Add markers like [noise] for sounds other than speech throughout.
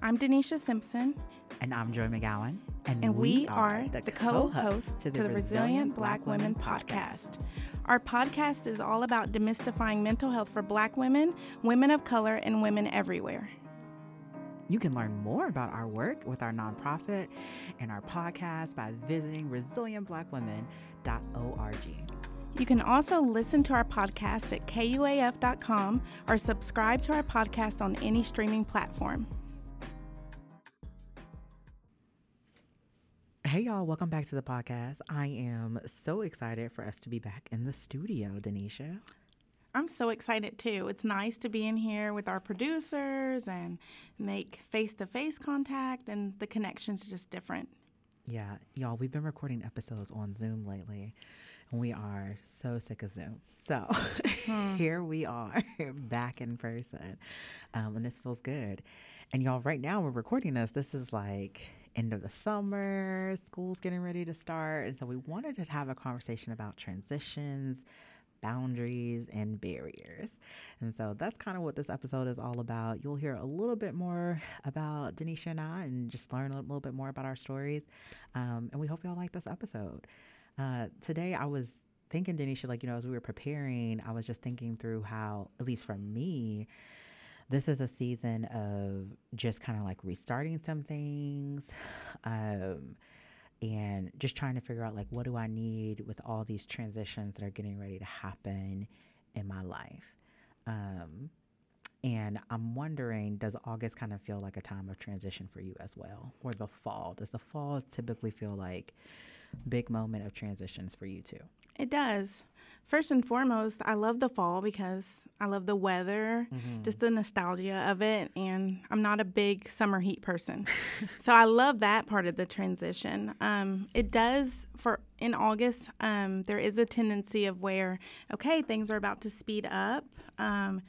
I'm Deneshia Simpson. And I'm Joi McGowan. And, and we, we, are the, the co hosts to, the, to the Resilient Black Women podcast. Our podcast is all about demystifying mental health for Black women, women of color, and women everywhere. You can learn more about our work with our nonprofit and our podcast by visiting resilientblackwomen.org. You can also listen to our podcast at kuaf.com or subscribe to our podcast on any streaming platform. Hey, y'all, welcome back to the podcast. I am so excited for us to be back in the studio, Deneshia. I'm so excited too. It's nice to be in here with our producers and make face to face contact, and the connection's just different. Yeah, y'all, we've been recording episodes on Zoom lately, and we are so sick of Zoom. So [laughs] hmm. here we are [laughs] back in person, um, and this feels good. And y'all, right now we're recording this. This is like end of the summer, school's getting ready to start. And so we wanted to have a conversation about transitions, boundaries, and barriers. And so that's kind of what this episode is all about. You'll hear a little bit more about Deneshia and I and just learn a little bit more about our stories. Um, and we hope y'all like this episode. Uh, today, I was thinking, Deneshia, like, you know, as we were preparing, I was just thinking through how, at least for me, this is a season of just kind of like restarting some things um, and just trying to figure out like what do I need with all these transitions that are getting ready to happen in my life. Um, and I'm wondering, does August kind of feel like a time of transition for you as well? Or the fall? Does the fall typically feel like big moment of transitions for you too? It does. First and foremost, I love the fall because I love the weather, mm-hmm. just the nostalgia of it, and I'm not a big summer heat person. [laughs] so I love that part of the transition. Um, it does for in August, um, there is a tendency of where, okay, things are about to speed up. Um,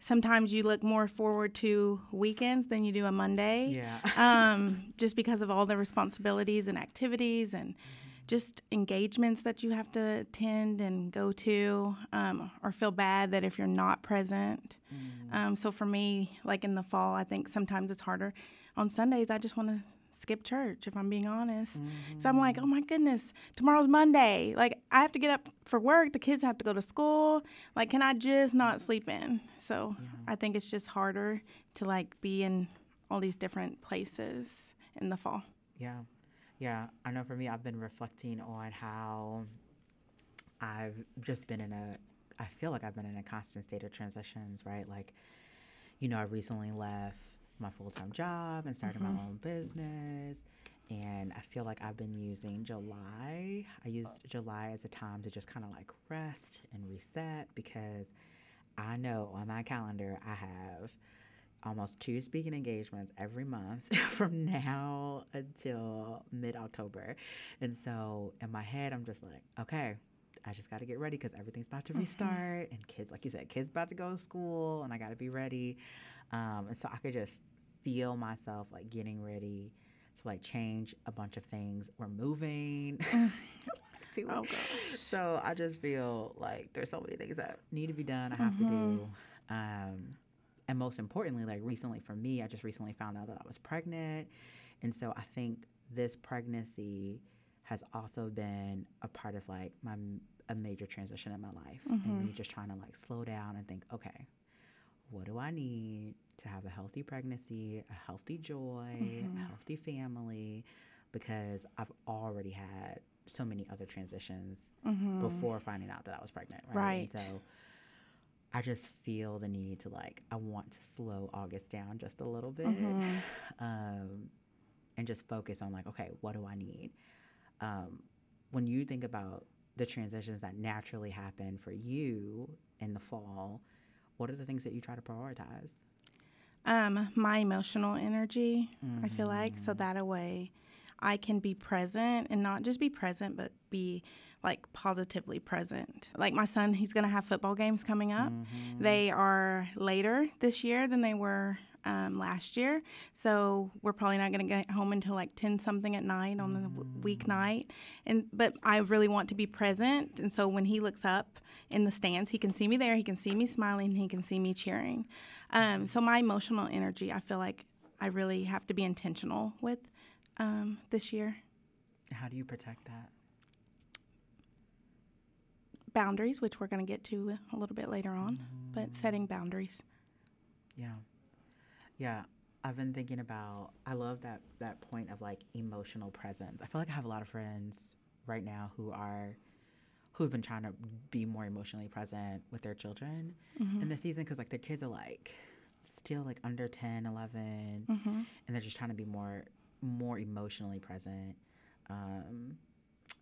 sometimes you look more forward to weekends than you do a Monday. Yeah. um, [laughs] just because of all the responsibilities and activities and mm-hmm just engagements that you have to attend and go to, um, or feel bad that if you're not present. Mm. Um, so for me, like in the fall, I think sometimes it's harder. On Sundays, I just want to skip church, if I'm being honest. Mm-hmm. So I'm like, oh my goodness, tomorrow's Monday. Like, I have to get up for work. The kids have to go to school. Like, can I just not sleep in? So yeah. I think it's just harder to like be in all these different places in the fall. Yeah. Yeah, I know for me, I've been reflecting on how I've just been in a, I feel like I've been in a constant state of transitions, right? Like, you know, I recently left my full time job and started mm-hmm. my own business. And I feel like I've been using July. I used July as a time to just kind of like rest and reset because I know on my calendar I have almost two speaking engagements every month [laughs] from now until mid October. And so in my head, I'm just like, okay, I just got to get ready because everything's about to mm-hmm. restart. Mm-hmm. And kids, like you said, kids about to go to school and I got to be ready. Um, and so I could just feel myself like getting ready to like change a bunch of things. We're moving. [laughs] [laughs] oh, gosh. So I just feel like there's so many things that need to be done. I have mm-hmm. to do. Um, and most importantly, like recently for me, I just recently found out that I was pregnant. And so I think this pregnancy has also been a part of like my a major transition in my life mm-hmm. and me just trying to like slow down and think, okay, what do I need to have a healthy pregnancy, a healthy joy, mm-hmm. a healthy family? Because I've already had so many other transitions mm-hmm. before finding out that I was pregnant. Right. right. And so I just feel the need to like I want to slow August down just a little bit, mm-hmm. um, and just focus on like okay, what do I need? Um, when you think about the transitions that naturally happen for you in the fall, what are the things that you try to prioritize? Um, my emotional energy, mm-hmm. I feel like, so mm. that a way I can be present and not just be present, but be like positively present. Like my son, he's going to have football games coming up. Mm-hmm. They are later this year than they were um, last year. So we're probably not going to get home until like 10 something at night on the mm. weeknight. And but I really want to be present. And so when he looks up in the stands, he can see me there. He can see me smiling. He can see me cheering. Um, so my emotional energy, I feel like I really have to be intentional with um, this year. How do you protect that? Boundaries, which we're going to get to a little bit later on, but mm-hmm. setting boundaries. Yeah. Yeah. I've been thinking about I love that that point of like emotional presence. I feel like I have a lot of friends right now who are who've been trying to be more emotionally present with their children mm-hmm. in the season cuz like their kids are like still like under 10, 11 mm-hmm. and they're just trying to be more more emotionally present. Um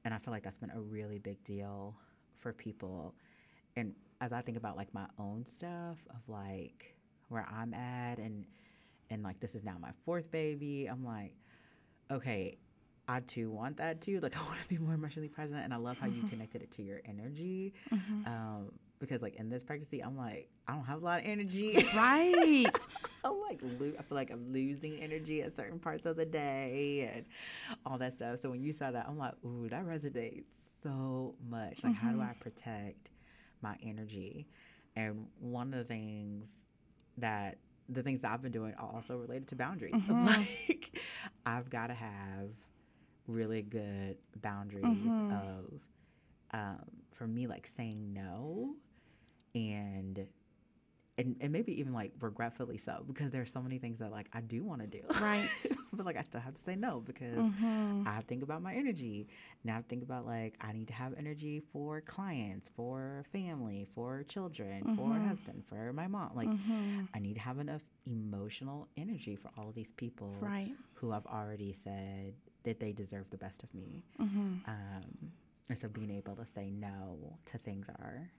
and I feel like that's been a really big deal for people. And as I think about like my own stuff of like where I'm at and and like this is now my fourth baby, I'm like, okay, I too want that too. Like [laughs] I want to be more emotionally present, and I love how you [laughs] connected it to your energy. Um, because like in this pregnancy, I'm like, I don't have a lot of energy. Right. [laughs] [laughs] I'm like, lo- I feel like I'm losing energy at certain parts of the day and all that stuff. So when you saw that, I'm like, ooh, that resonates so much. Like, how do mm-hmm. I protect my energy? And one of the things that the things that I've been doing are also related to boundaries. [laughs] Mm-hmm. Like, I've got to have really good boundaries mm-hmm. of, um, for me, like saying no and and, and maybe even like regretfully so because there are so many things that like I do want to do. Right. [laughs] but like I still have to say no because Mm-hmm. I think about my energy. Now I think about like I need to have energy for clients, for family, for children, for Mm-hmm. a husband, for my mom. Like I need to have enough emotional energy for all of these people Right. who have already said that they deserve the best of me. Mm-hmm. Um, and so being able to say no to things are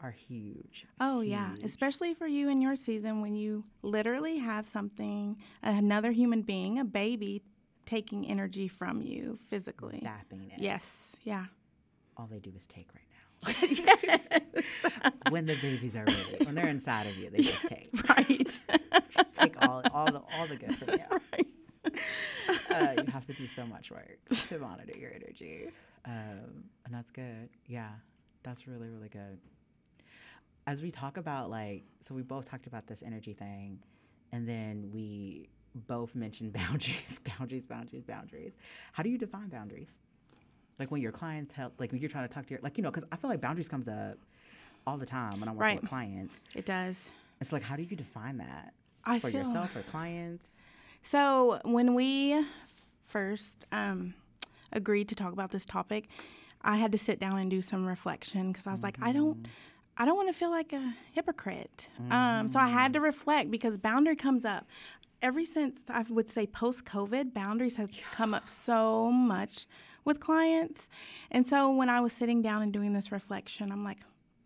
are huge. Oh, yeah. Especially for you in your season when you literally have something, another human being, a baby, taking energy from you physically. zapping it. Yes. Yeah. All they do is take right now. [laughs] [laughs] when the babies are ready, when they're inside of you, they just take. [laughs] Right. Just take all all the all the good from you. Uh, you have to do so much work to monitor your energy, um, and that's good. Yeah, that's really really good. As we talk about like, so we both talked about this energy thing, and then we both mentioned [laughs] boundaries, boundaries, boundaries, boundaries. How do you define boundaries? Like when your clients help, like when you're trying to talk to your, like you know, because I feel like boundaries comes up all the time when I'm working Right. with clients. it does. It's like, how do you define that I for feel yourself or clients? So when we first um, agreed to talk about this topic, I had to sit down and do some reflection because I was like, I don't, I don't want to feel like a hypocrite. Um, so I had to reflect because boundary comes up. Ever since I would say post COVID, boundaries has come up so much with clients, and so when I was sitting down and doing this reflection, I'm like,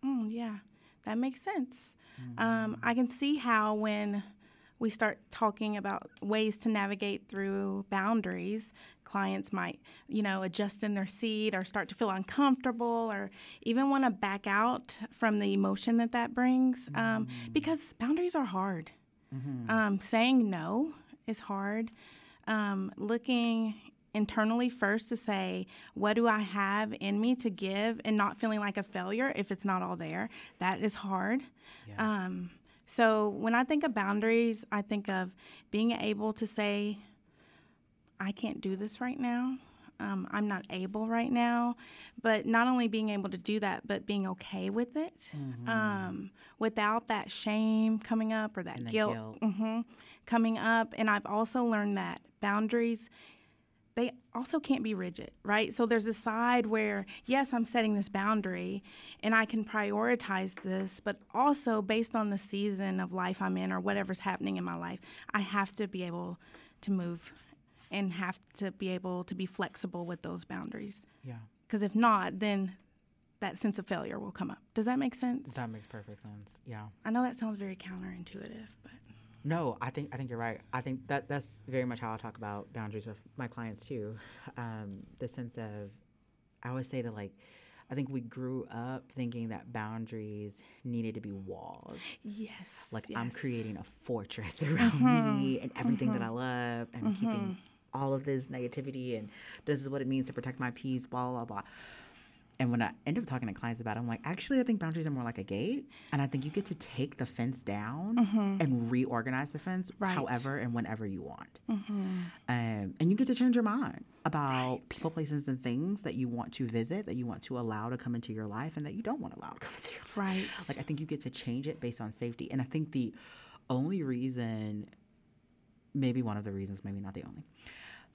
mm, yeah, that makes sense. Um, I can see how when we start talking about ways to navigate through boundaries, clients might, you know, adjust in their seat or start to feel uncomfortable or even want to back out from the emotion that that brings um, because boundaries are hard. Um, saying no is hard. Um, looking internally first to say, what do I have in me to give and not feeling like a failure if it's not all there, that is hard. Um, so when I think of boundaries, I think of being able to say, I can't do this right now. Um, I'm not able right now. But not only being able to do that, but being okay with it um, without that shame coming up or that guilt, guilt. mhm, coming up. And I've also learned that boundaries they also can't be rigid, right? So there's a side where, yes, I'm setting this boundary and I can prioritize this, but also based on the season of life I'm in or whatever's happening in my life, I have to be able to move and have to be able to be flexible with those boundaries. Yeah, Because if not, then that sense of failure will come up. Does that make sense? that makes perfect sense. Yeah. I know that sounds very counterintuitive, but No, I think I think you're right. I think that that's very much how I talk about boundaries with my clients too. Um, the sense of, I always say that like, I think we grew up thinking that boundaries needed to be walls. yes. Like I'm. Mm-hmm. creating a fortress [laughs] around me and everything that I love, and keeping all of this negativity, and this is what it means to protect my peace. Blah blah blah. And when I end up talking to clients about it, I'm like, actually, I think boundaries are more like a gate. And I think you get to take the fence down and reorganize the fence Mm-hmm. Right. Mm-hmm. however and whenever you want. Um, and you get to change your mind about Right. people, places, and things that you want to visit, that you want to allow to come into your life, and that you don't want to allow to come into your life. Right. Like, I think you get to change it based on safety. And I think the only reason, maybe one of the reasons, maybe not the only,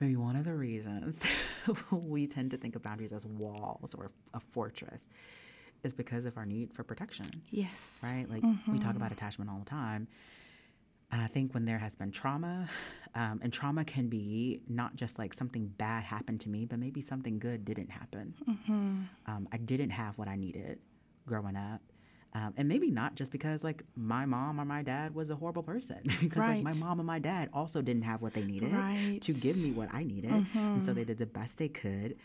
maybe one of the reasons [laughs] we tend to think of boundaries as walls or a fortress is because of our need for protection, yes. right? Like, we talk about attachment all the time. And I think when there has been trauma, um, and trauma can be not just like something bad happened to me, but maybe something good didn't happen. Um, I didn't have what I needed growing up. Um, and maybe not just because like my mom or my dad was a horrible person, [laughs] because like my mom and my dad also didn't have what they needed Right. to give me what I needed, and so they did the best they could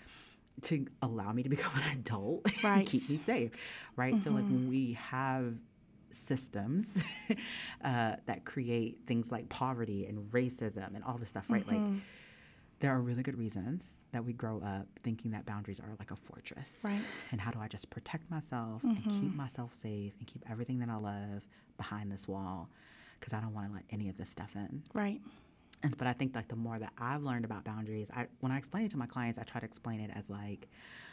to allow me to [laughs] become an adult [laughs] and keep me safe, right? So like when we have systems uh, that create things like poverty and racism and all this stuff, right? Like there are really good reasons that we grow up thinking that boundaries are like a fortress. Right. And how do I just protect myself and keep mm-hmm. myself safe and keep everything that I love behind this wall? Because I don't want to let any of this stuff in. Right. And, but I think like the more that I've learned about boundaries, I when I explain it to my clients, I try to explain it as like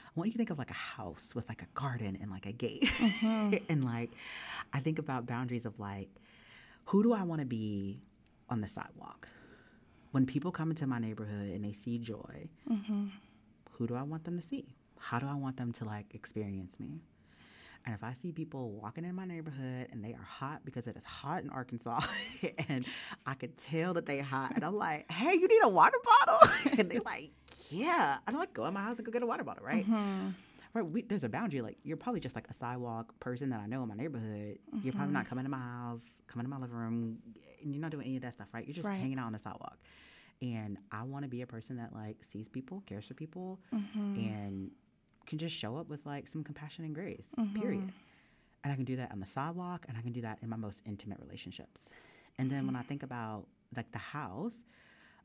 I want you to think of like a house with like a garden and like a gate. Mm-hmm. [laughs] and like I think about boundaries of like who do I want to be on the sidewalk? When people come into my neighborhood and they see Joi, mm-hmm. who do I want them to see? How do I want them to like experience me? And if I see people walking in my neighborhood and they are hot because it is hot in Arkansas, [laughs] and I could tell that they hot, and I'm like, "Hey, you need a water bottle?" [laughs] and they're like, "Yeah." And I'm like, "Go in my house and go get a water bottle, right?" Mm-hmm. Right. We, there's a boundary. Like you're probably just like a sidewalk person that I know in my neighborhood. You're probably not mm-hmm. coming to my house, coming to my living room, and you're not doing any of that stuff, right? You're just Right. hanging out on the sidewalk. And I want to be a person that like sees people, cares for people, mm-hmm. and can just show up with like some compassion and grace. Mm-hmm. Period. And I can do that on the sidewalk, and I can do that in my most intimate relationships. And then when I think about like the house,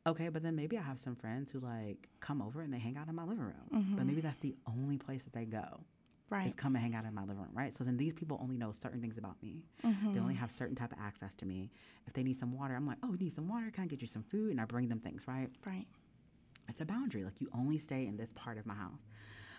okay, but then maybe I have some friends who like come over and they hang out in my living room. But mm-hmm. maybe that's the only place that they go Right. is come and hang out in my living room, right? So then these people only know certain things about me. They only mm-hmm. have certain type of access to me. If they need some water, I'm like, oh, you need some water? Can I get you some food? And I bring them things, right? Right. It's a boundary. Like you only stay in this part of my house.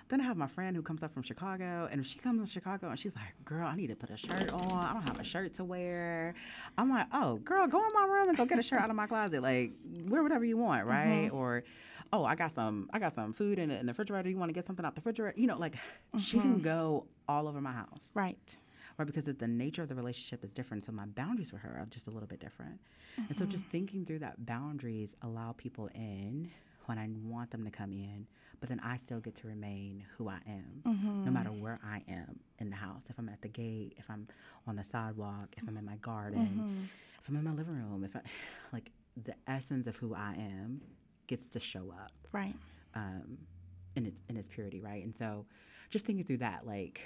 Then I have my friend who comes up from Chicago, and if she comes to Chicago and she's like, "Girl, I need to put a shirt on. I don't have a shirt to wear." I'm like, "Oh, girl, go in my room and go get a shirt out of my closet. Like, wear whatever you want, mm-hmm. right?" Or, "Oh, I got some, I got some food in the, in the refrigerator. You want to get something out the refrigerator?" You know, like she can mm-hmm. go all over my house Right. right? Because the nature of the relationship is different. So my boundaries with her are just a little bit different. And so mm-hmm. just thinking through that boundaries allow people in when I want them to come in, but then I still get to remain who I am, no matter where I am in the house. If I'm at the gate, if I'm on the sidewalk, if I'm in my garden, if I'm in my living room, if I [sighs] like the essence of who I am gets to show up Right. um, in its in its purity, right? And so, just thinking through that, like,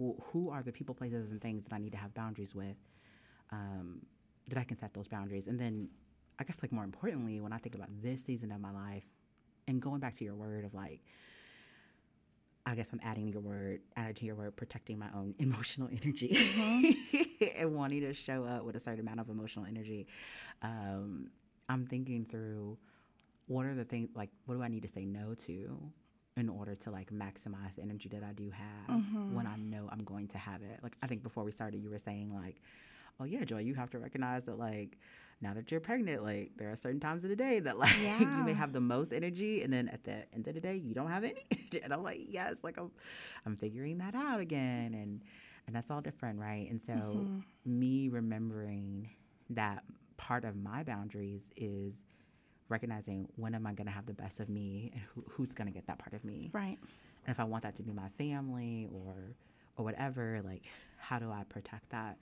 wh- who are the people, places, and things that I need to have boundaries with, um, that I can set those boundaries, and then, I guess, like more importantly, when I think about this season of my life, and going back to your word of like, I guess I'm adding your word, added to your word, protecting my own [laughs] emotional energy and wanting to show up with a certain amount of emotional energy. Um, I'm thinking through what are the things like what do I need to say no to in order to like maximize the energy that I do have when I know I'm going to have it. Like I think before we started you were saying like, oh yeah, Joi, you have to recognize that like now that you're pregnant, like there are certain times of the day that [laughs] like you may have the most energy and then at the end of the day you don't have any. [laughs] and I'm like, yes, like I'm I'm figuring that out again and and that's all different, right? And so me remembering that part of my boundaries is recognizing when am I going to have the best of me and who, who's going to get that part of me. Right. And if I want that to be my family or or whatever, like how do I protect that?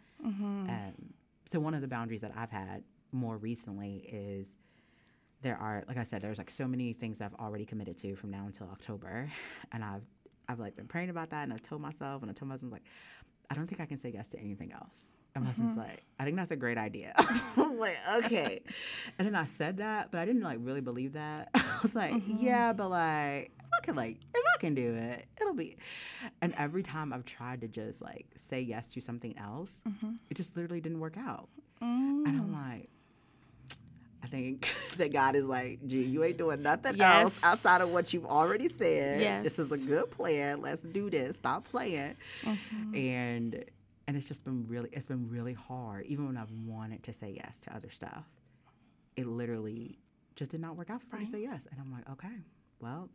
Um, so one of the boundaries that I've had more recently is there are like I said, there's like so many things I've already committed to from now until October, and I've I've like been praying about that, and I've told myself, and I told myself like, I don't think I can say yes to anything else. And my husband's mm-hmm. like, I think that's a great idea. [laughs] [laughs] I was like, okay. and then I said that, but I didn't like really believe that. [laughs] I was like, mm-hmm. yeah, but like, if I can like, if I can do it, it'll be. And every time I've tried to just like say yes to something else, mm-hmm. it just literally didn't work out. And I'm mm. like, I think [laughs] that God is like, gee, you ain't doing nothing else outside of what you've already said. Yes. This is a good plan. Let's do this. Stop playing. And and it's just been really it's been really hard. Even when I've wanted to say yes to other stuff, it literally just did not work out for me to say yes. And I'm like, okay, well,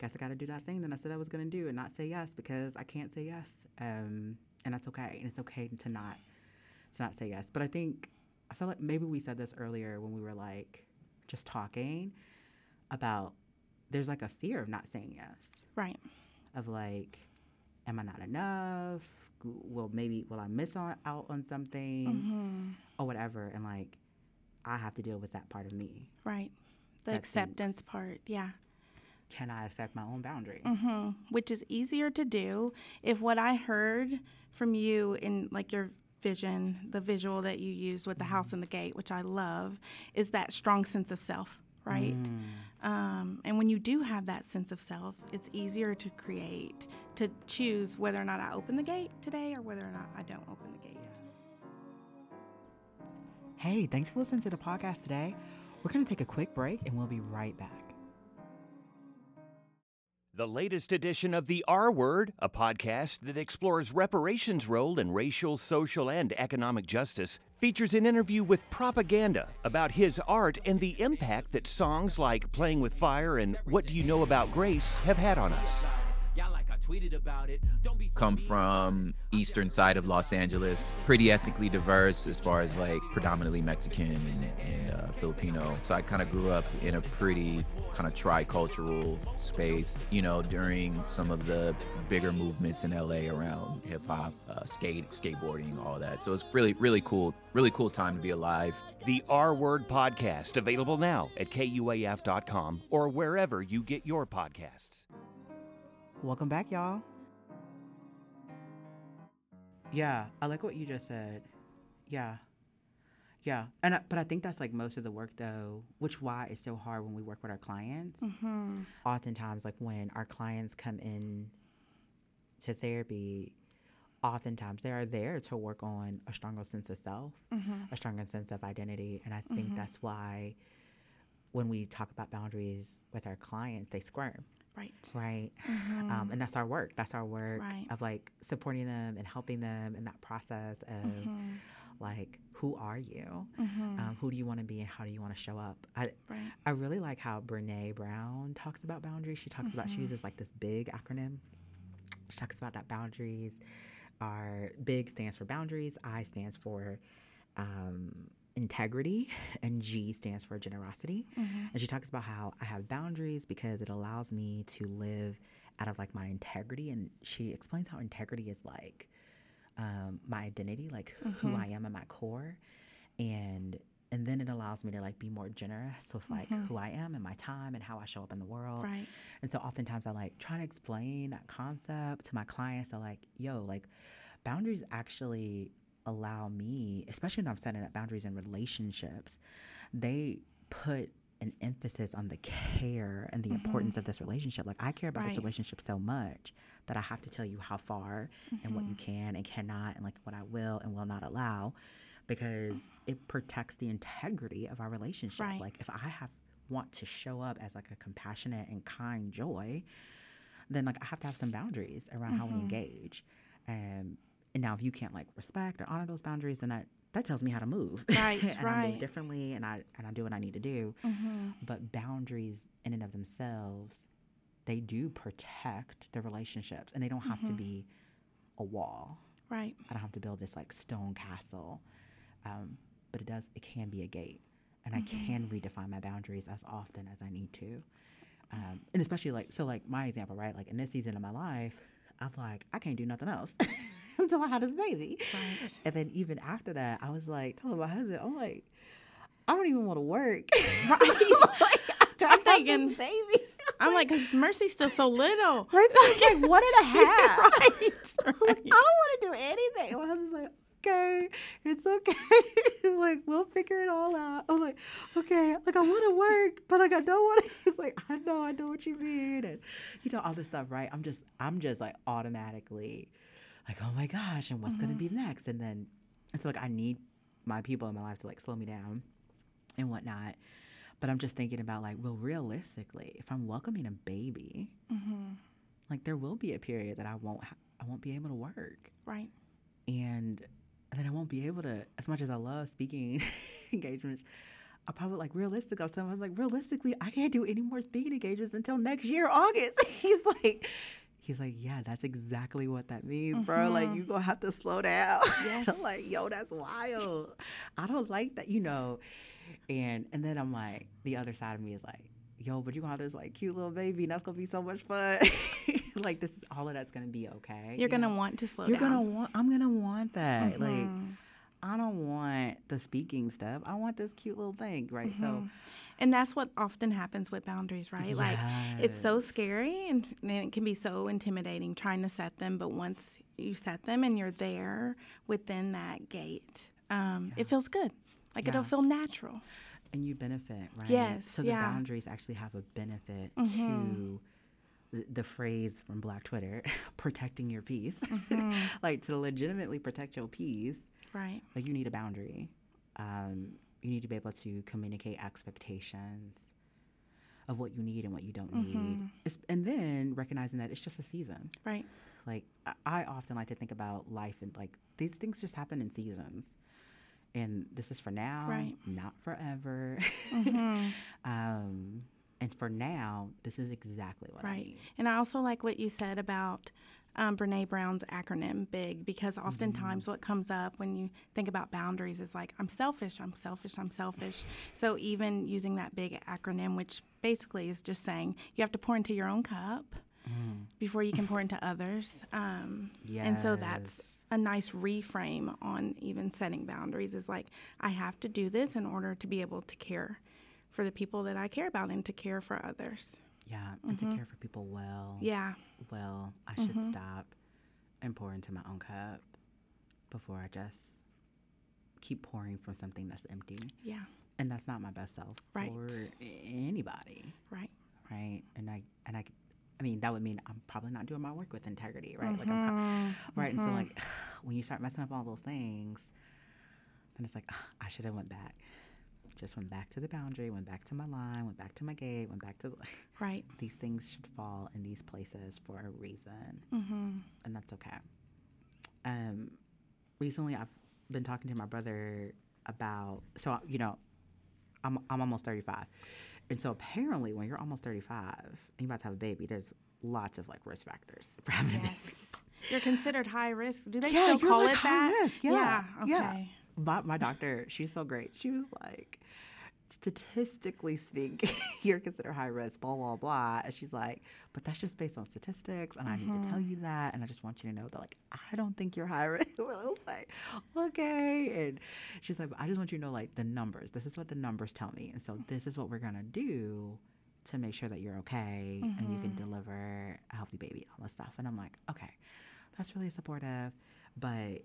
guess I got to do that thing that I said I was going to do and not say yes because I can't say yes. Um, and that's okay. And it's okay to not to not say yes. But I think I feel like maybe we said this earlier when we were like just talking about there's like a fear of not saying yes Right. of like, am I not enough? Will maybe will I miss on, out on something Mm-hmm. or whatever? And like, I have to deal with that part of me. Right. The That acceptance part. Yeah. Can I accept my own boundary? hmm Which is easier to do if what I heard from you in like your vision, the visual that you used with the house and the gate, which I love, is that strong sense of self, right? Um, and when you do have that sense of self, it's easier to create, to choose whether or not I open the gate today or whether or not I don't open the gate. Hey, thanks for listening to the podcast today. We're gonna take a quick break and we'll be right back. The latest edition of The R Word, a podcast that explores reparations' role in racial, social, and economic justice, features an interview with Propaganda about his art and the impact that songs like Playing with Fire and What Do You Know About Grace have had on us. Come from eastern side of Los Angeles, pretty ethnically diverse as far as like predominantly Mexican and, and uh, Filipino. So I kind of grew up in a pretty kind of tricultural space, you know, during some of the bigger movements in LA around hip hop, uh, skate, skateboarding, all that. So it's really, really cool, really cool time to be alive. The R Word podcast, available now at KUAF.com or wherever you get your podcasts. Welcome back, y'all. Yeah, I like what you just said. Yeah. Yeah. And I, but I think that's like most of the work though, which why it's so hard when we work with our clients. Mm-hmm. Oftentimes like when our clients come in to therapy, oftentimes they are there to work on a stronger sense of self, a stronger sense of identity, and I think that's why when we talk about boundaries with our clients, they squirm Right. right? Um, and that's our work. That's our work Right. of like supporting them and helping them in that process of like, who are you? Um, who do you want to be and how do you want to show up? I, Right. I really like how Brene Brown talks about boundaries. She talks about, she uses like this big acronym. She talks about that boundaries are big stands for boundaries, I stands for um, integrity, and G stands for generosity. Mm-hmm. And she talks about how I have boundaries because it allows me to live out of like my integrity. And she explains how integrity is like um, my identity, like who mm-hmm. I am at my core, and and then it allows me to like be more generous with like mm-hmm. who I am and my time and how I show up in the world. Right. And so oftentimes I like try to explain that concept to my clients. They're like, yo, like boundaries actually allow me, especially when I'm setting up boundaries in relationships, they put an emphasis on the care and the importance mm-hmm. of this relationship. Like I care about this relationship so much that I have to tell you how far and what you mm-hmm. can and cannot and like what I will and will not allow because mm-hmm. it protects the integrity of our relationship. Right. Like if I have want to show up as like a compassionate and kind Joi, then like I have to have some boundaries around how we engage. Um, and now if you can't like respect or honor those boundaries, then that that tells me how to move. Right, [laughs] and I right. move differently and I and I do what I need to do. But boundaries in and of themselves, they do protect the relationships and they don't have to be a wall. Right. I don't have to build this like stone castle. Um, but it does it can be a gate. And I can redefine my boundaries as often as I need to. Um, and especially like so like my example, right? Like in this season of my life, I'm like, I can't do nothing else [laughs] [laughs] until I had this baby. Right. And then even after that, I was like telling my husband, I'm like, I don't even want to work. [laughs] Right. I [laughs] I'm thinking- baby. I'm like, because Mercy's still so little. Mercy's like, one and a half. right. Like, I don't want to do anything. My husband's like, okay, it's okay. like, we'll figure it all out. I'm like, okay, like I want to work, but like I don't want to. He's like, I know, I know what you mean, and you know all this stuff, right? I'm just, I'm just like automatically, like, oh my gosh, and what's gonna mm-hmm. be next? And then, and so like I need my people in my life to like slow me down and whatnot. But I'm just thinking about like, well, realistically, if I'm welcoming a baby, mm-hmm. like there will be a period that I won't, ha- I won't be able to work Right. and then I won't be able to. As much as I love speaking [laughs] engagements, I probably like realistic. I was telling him, I was like, realistically, I can't do any more speaking engagements until next year, August. [laughs] he's like, he's like, yeah, that's exactly what that means, bro. Like you gonna have to slow down. [laughs] I'm like, yo, that's wild. I don't like that, you know. And and then I'm like, the other side of me is like, yo, but you gonna have this like cute little baby, and that's gonna be so much fun. [laughs] like this is all of that's gonna be okay. You're you gonna want to slow down. You're down. gonna want. I'm gonna want that. Like, Mm-hmm. I don't want the speaking stuff. I want this cute little thing, right? So, And that's what often happens with boundaries, right? Like it's so scary and, and it can be so intimidating trying to set them, but once you set them and you're there within that gate, um, it feels good. Like it'll feel natural. and you benefit, right? Yes, So the yeah. boundaries actually have a benefit to the, the phrase from Black Twitter, [laughs] protecting your peace. [laughs] like to legitimately protect your peace, Right. like you need a boundary. Um, you need to be able to communicate expectations of what you need and what you don't need, It's- and then recognizing that it's just a season. Right. like I- I often like to think about life and like these things just happen in seasons. And this is for now, Right. not forever. [laughs] um, and for now, this is exactly what I Right. need. And I also like what you said about um, Brene Brown's acronym BIG because oftentimes what comes up when you think about boundaries is like, I'm selfish, I'm selfish, I'm selfish. So even using that big acronym, which basically is just saying you have to pour into your own cup before you can pour [laughs] into others. Um, And so that's a nice reframe on even setting boundaries is like, I have to do this in order to be able to care for the people that I care about and to care for others. Yeah, and to mm-hmm. care for people well. Yeah. Well, I should mm-hmm. stop and pour into my own cup before I just keep pouring from something that's empty. Yeah. And that's not my best self Right. for anybody. Right. right? And I and I, I mean that would mean I'm probably not doing my work with integrity, right? Like I'm pro- mm-hmm. right, and so like [sighs] when you start messing up all those things, then it's like [sighs] I should have went back, just went back to the boundary, went back to my line, went back to my gate, went back to the, [laughs] Right. these things should fall in these places for a reason, Mm-hmm. and that's okay. Um, recently I've been talking to my brother about so you know I'm I'm almost 35. And so apparently when you're almost 35 and you're about to have a baby, there's lots of like risk factors [laughs] for having a baby. Yes. You're considered high risk. Do they Yeah, still call like it high that? risk, yeah, Okay. yeah. My, my doctor, she's so great. She was like, statistically speaking, [laughs] you're considered high risk, blah, blah, blah. And she's like, but that's just based on statistics. And I need to mm-hmm. tell you that. And I just want you to know that, like, I don't think you're high risk. [laughs] And I was like, okay. And she's like, I just want you to know, like, the numbers. This is what the numbers tell me. And so this is what we're going to do to make sure that you're okay and you can mm-hmm. deliver a healthy baby, all this stuff. And I'm like, okay, that's really supportive. But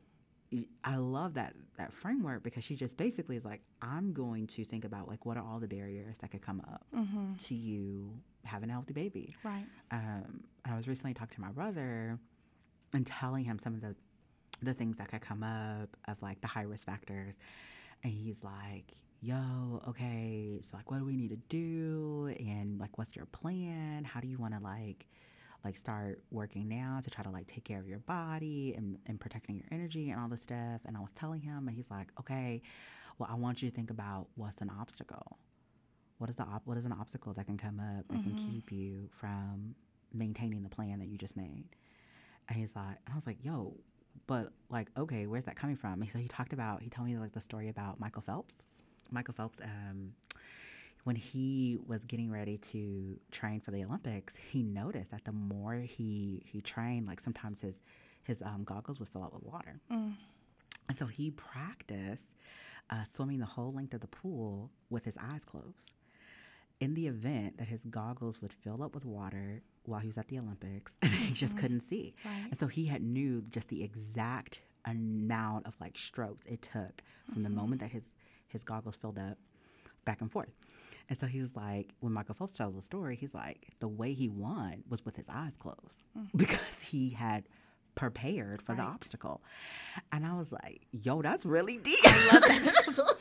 I love that that framework because she just basically is like, I'm going to think about like what are all the barriers that could come up to you having a healthy baby. Right. Um, and I was recently talking to my brother and telling him some of the the things that could come up of like the high risk factors, and he's like, "Yo, okay, so like, what do we need to do? And like, what's your plan? How do you want to like?" Like start working now to try to like take care of your body and, and protecting your energy and all this stuff and i was telling him and he's like okay well i want you to think about what's an obstacle. What is the op- what is an obstacle that can come up that can keep you from maintaining the plan that you just made? And he's like and i was like yo but like okay where's that coming from? And so he talked about he told me like the story about michael phelps michael phelps um when he was getting ready to train for the Olympics, he noticed that the more he he trained, like sometimes his his um, goggles would fill up with water, and so he practiced uh, swimming the whole length of the pool with his eyes closed. In the event that his goggles would fill up with water while he was at the Olympics, and [laughs] he just couldn't see, Right. and so he had knew just the exact amount of like strokes it took from the moment that his his goggles filled up back and forth. And so he was like, when Michael Phelps tells the story, he's like, the way he won was with his eyes closed [laughs] because he had prepared for the obstacle. And I was like, yo, that's really deep. [laughs] I like,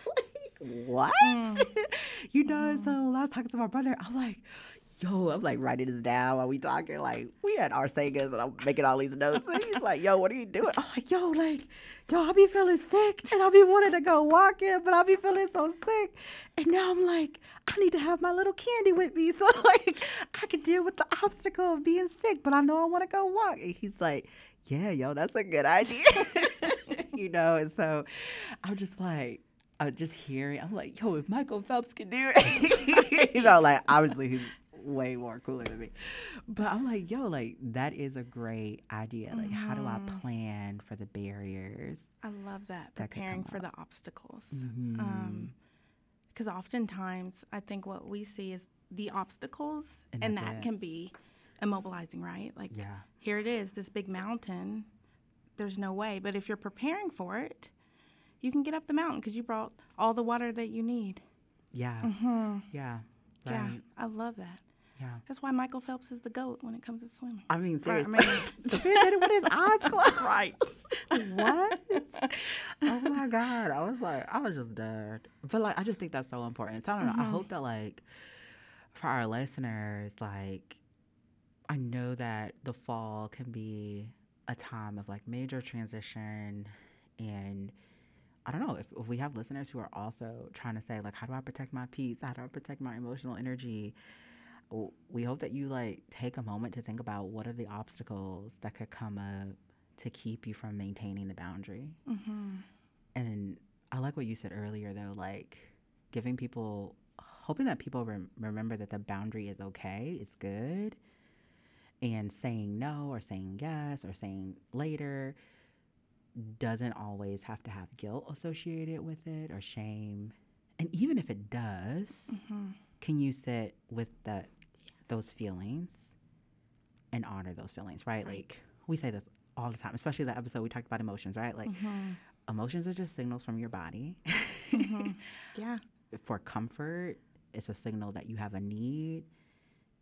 [laughs] what? you know, and so I was talking to my brother, I'm like, yo, I'm like writing this down while we talking. Like, we had our singers and I'm making all these notes. And he's like, yo, what are you doing? I'm like, yo, like, yo, I be feeling sick and I be wanting to go walking, but I be feeling so sick. And now I'm like, I need to have my little candy with me [laughs] so like I can deal with the obstacle of being sick, but I know I want to go walk. And he's like, yeah, yo, that's a good idea. [laughs] you know, and so I'm just like, I'm just hearing, I'm like, yo, if Michael Phelps can do it, [laughs] you know, like obviously he's way more cooler than me. But I'm like, yo, like that is a great idea. Like, how do I mm-hmm. plan for the barriers? I love that, That preparing for the obstacles. Um, mm-hmm. Because oftentimes, I think what we see is the obstacles, And and, that it. can be immobilizing, right? Like, Yeah. here it is, this big mountain. There's no way. But if you're preparing for it, you can get up the mountain because you brought all the water that you need. Yeah. Mm-hmm. Yeah. Yeah, Right. I love that. Yeah. That's why Michael Phelps is the goat when it comes to swimming. I mean, Or, I seriously. mean, [laughs] the did it with his eyes [laughs] closed. right. what? [laughs] oh my god! I was like, I was just dead. But like, I just think that's so important. So I don't know. I mm-hmm. hope that like, for our listeners, like, I know that the fall can be a time of like major transition, and I don't know if, if we have listeners who are also trying to say like, how do I protect my peace? How do I protect my emotional energy? We hope that you like take a moment to think about what are the obstacles that could come up to keep you from maintaining the boundary. Mm-hmm. And I like what you said earlier, though, like giving people, hoping that people rem- remember that the boundary is okay, it's good, and saying no or saying yes or saying later doesn't always have to have guilt associated with it or shame. And even if it does, mm-hmm. can you sit with that those feelings and honor those feelings, right? Like we say this all the time, especially the episode we talked about emotions, right? Like mm-hmm. emotions are just signals from your body. Mm-hmm. [laughs] Yeah. For comfort, it's a signal that you have a need,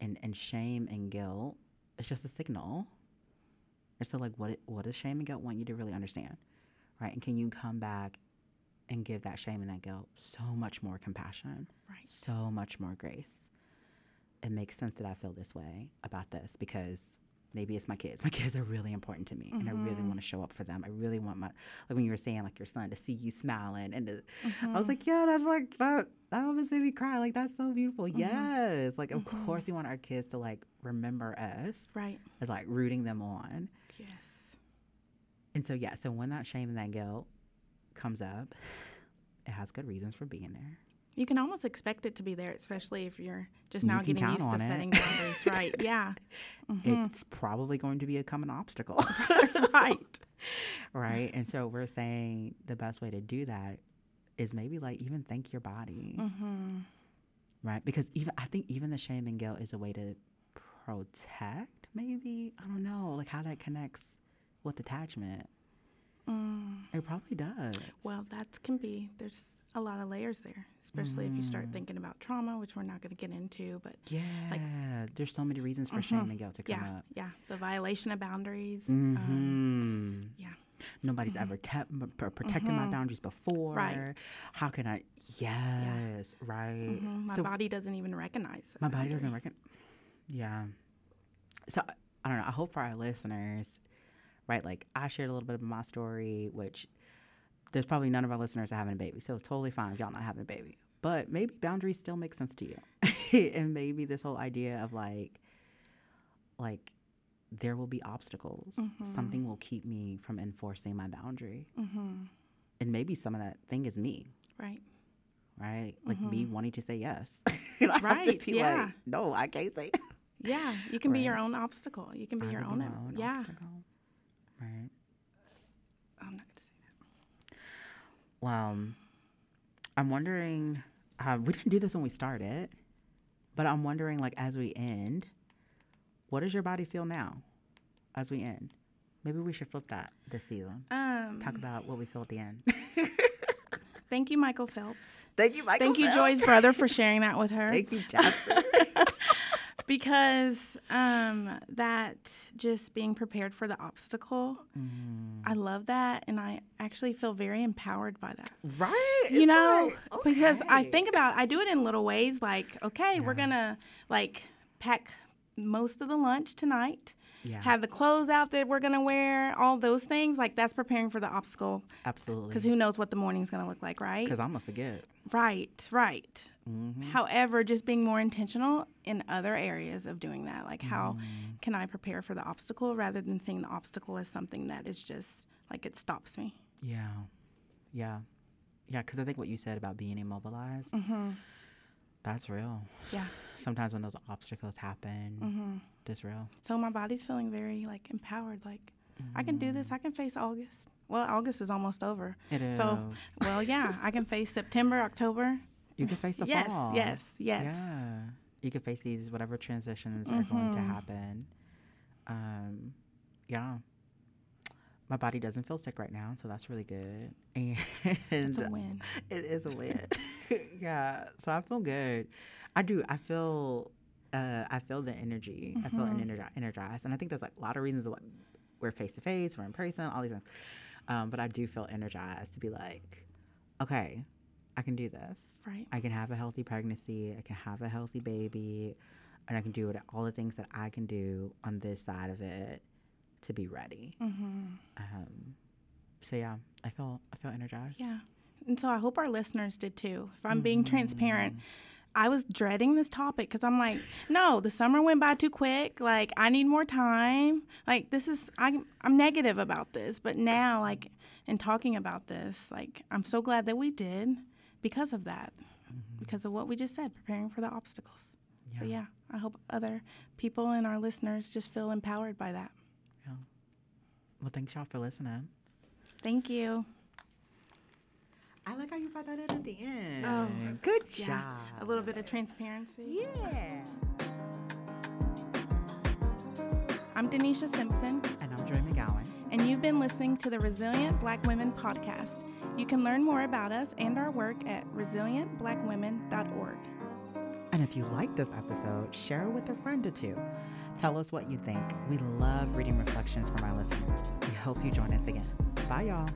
and and shame and guilt, it's just a signal. And so, like, what it- what does shame and guilt want you to really understand, right? And can you come back and give that shame and that guilt so much more compassion, Right. so much more grace? It makes sense that I feel this way about this because maybe it's my kids. My [laughs] kids are really important to me, and I really mm-hmm. want to show up for them. I really want my like when you were saying like your son to see you smiling, and to, I was mm-hmm. like, yeah, that's like that. That almost made me cry. Like that's so beautiful. Mm-hmm. Yes, like of course we want our kids to like remember us Right. as like rooting them on. Yes. And so yeah, so when that shame and that guilt comes up, it has good reasons for being there. You can almost expect it to be there, especially if you're just now can getting used to it. setting boundaries. [laughs] Right. Yeah. Mm-hmm. It's probably going to become an obstacle. [laughs] [laughs] right. right? And so we're saying the best way to do that is maybe like even thank your body, mm-hmm. right? Because even I think even the shame and guilt is a way to protect. Maybe I don't know, like how that connects with attachment. Mm. It probably does. Well, that can be, there's a lot of layers there, especially if you start Mm. thinking about trauma, which we're not going to get into. But yeah, there's so many reasons for shame and guilt to come yeah, up. yeah. The violation of boundaries. Um, hmm yeah. Nobody's ever kept m- pr- protected my boundaries before. Right. How can I? Yes, right. Mhm. My So- body doesn't even recognize My body doesn't recognize. Yeah. So I don't know. I hope for our listeners, right? Like I shared a little bit of my story, which there's probably none of our listeners are having a baby, so it's totally fine if y'all not having a baby. But maybe boundaries still make sense to you, [laughs] and maybe this whole idea of like, like there will be obstacles. Mm-hmm. Something will keep me from enforcing my boundary, mm-hmm. and maybe some of that thing is me Right. right? Like me mm-hmm. wanting to say yes. [laughs] Right, yeah. like, no, I can't say. [laughs] Yeah. You can be your own obstacle. You can be I your own. own yeah. obstacle. Right. I'm not going to say that. Well, um, I'm wondering. Uh, we didn't do this when we started, but I'm wondering, like, as we end, what does your body feel now, as we end? Maybe we should flip that this season. Um, Talk about what we feel at the end. [laughs] thank you, Michael Phelps. Thank you, Michael. Thank you, Joi's brother, for [laughs] sharing that with her. Thank you, Jasper. [laughs] because um, that just being prepared for the obstacle, I love that, and I actually feel very empowered by that. right? you It's know, like, because I think about I do it in little ways, like okay, we're gonna like pack most of the lunch tonight. Yeah. Have the clothes out that we're gonna wear, all those things. Like that's preparing for the obstacle. absolutely Because who knows what the morning's gonna look like, right? because I'm gonna forget. Right, right. Mm-hmm. However, just being more intentional in other areas of doing that, like how Mm. can I prepare for the obstacle rather than seeing the obstacle as something that is just like it stops me. Yeah, yeah, yeah. Because I think what you said about being immobilized, that's real. Yeah. Sometimes when those obstacles happen, that's real. So my body's feeling very like empowered. Like I can do this. I can face August. Well, August is almost over. It is. So, well, yeah, I can face September, October. You can face the yes, fall. yes, yes. Yes. Yeah. You can face these whatever transitions are going to Mm-hmm. happen. Um, yeah. My body doesn't feel sick right now, so that's really good. [laughs] And It's a win. It is a win. [laughs] yeah. So I feel good. I do. I feel. Uh, I feel the energy. I feel Mm-hmm. energi- energized, and I think there's like a lot of reasons why we're face to face, we're in person, all these things. Um, but I do feel energized to be like, okay, I can do this. Right. I can have a healthy pregnancy. I can have a healthy baby, and I can do it, all the things that I can do on this side of it to be ready. Mm-hmm. Um, so yeah, I feel I feel energized. Yeah. And so I hope our listeners did too. If I'm being transparent, I was dreading this topic because I'm like, no, the summer went by too quick. Like, I need more time. Like, this is, I'm, I'm negative about this. But now, like, in talking about this, like, I'm so glad that we did because of that, mm-hmm. because of what we just said, preparing for the obstacles. So, yeah, I hope other people and our listeners just feel empowered by that. Yeah. Well, thanks y'all for listening. Thank you. I like how you brought that in at the end. Oh, good Yeah, job. a little bit of transparency. Yeah. I'm Deneshia Simpson. And I'm Joi McGowan. and you've been listening to the Resilient Black Women podcast. You can learn more about us and our work at resilientblackwomen.org. And if you like this episode, share it with a friend or two. Tell us what you think. We love reading reflections from our listeners. We hope you join us again. Bye, y'all.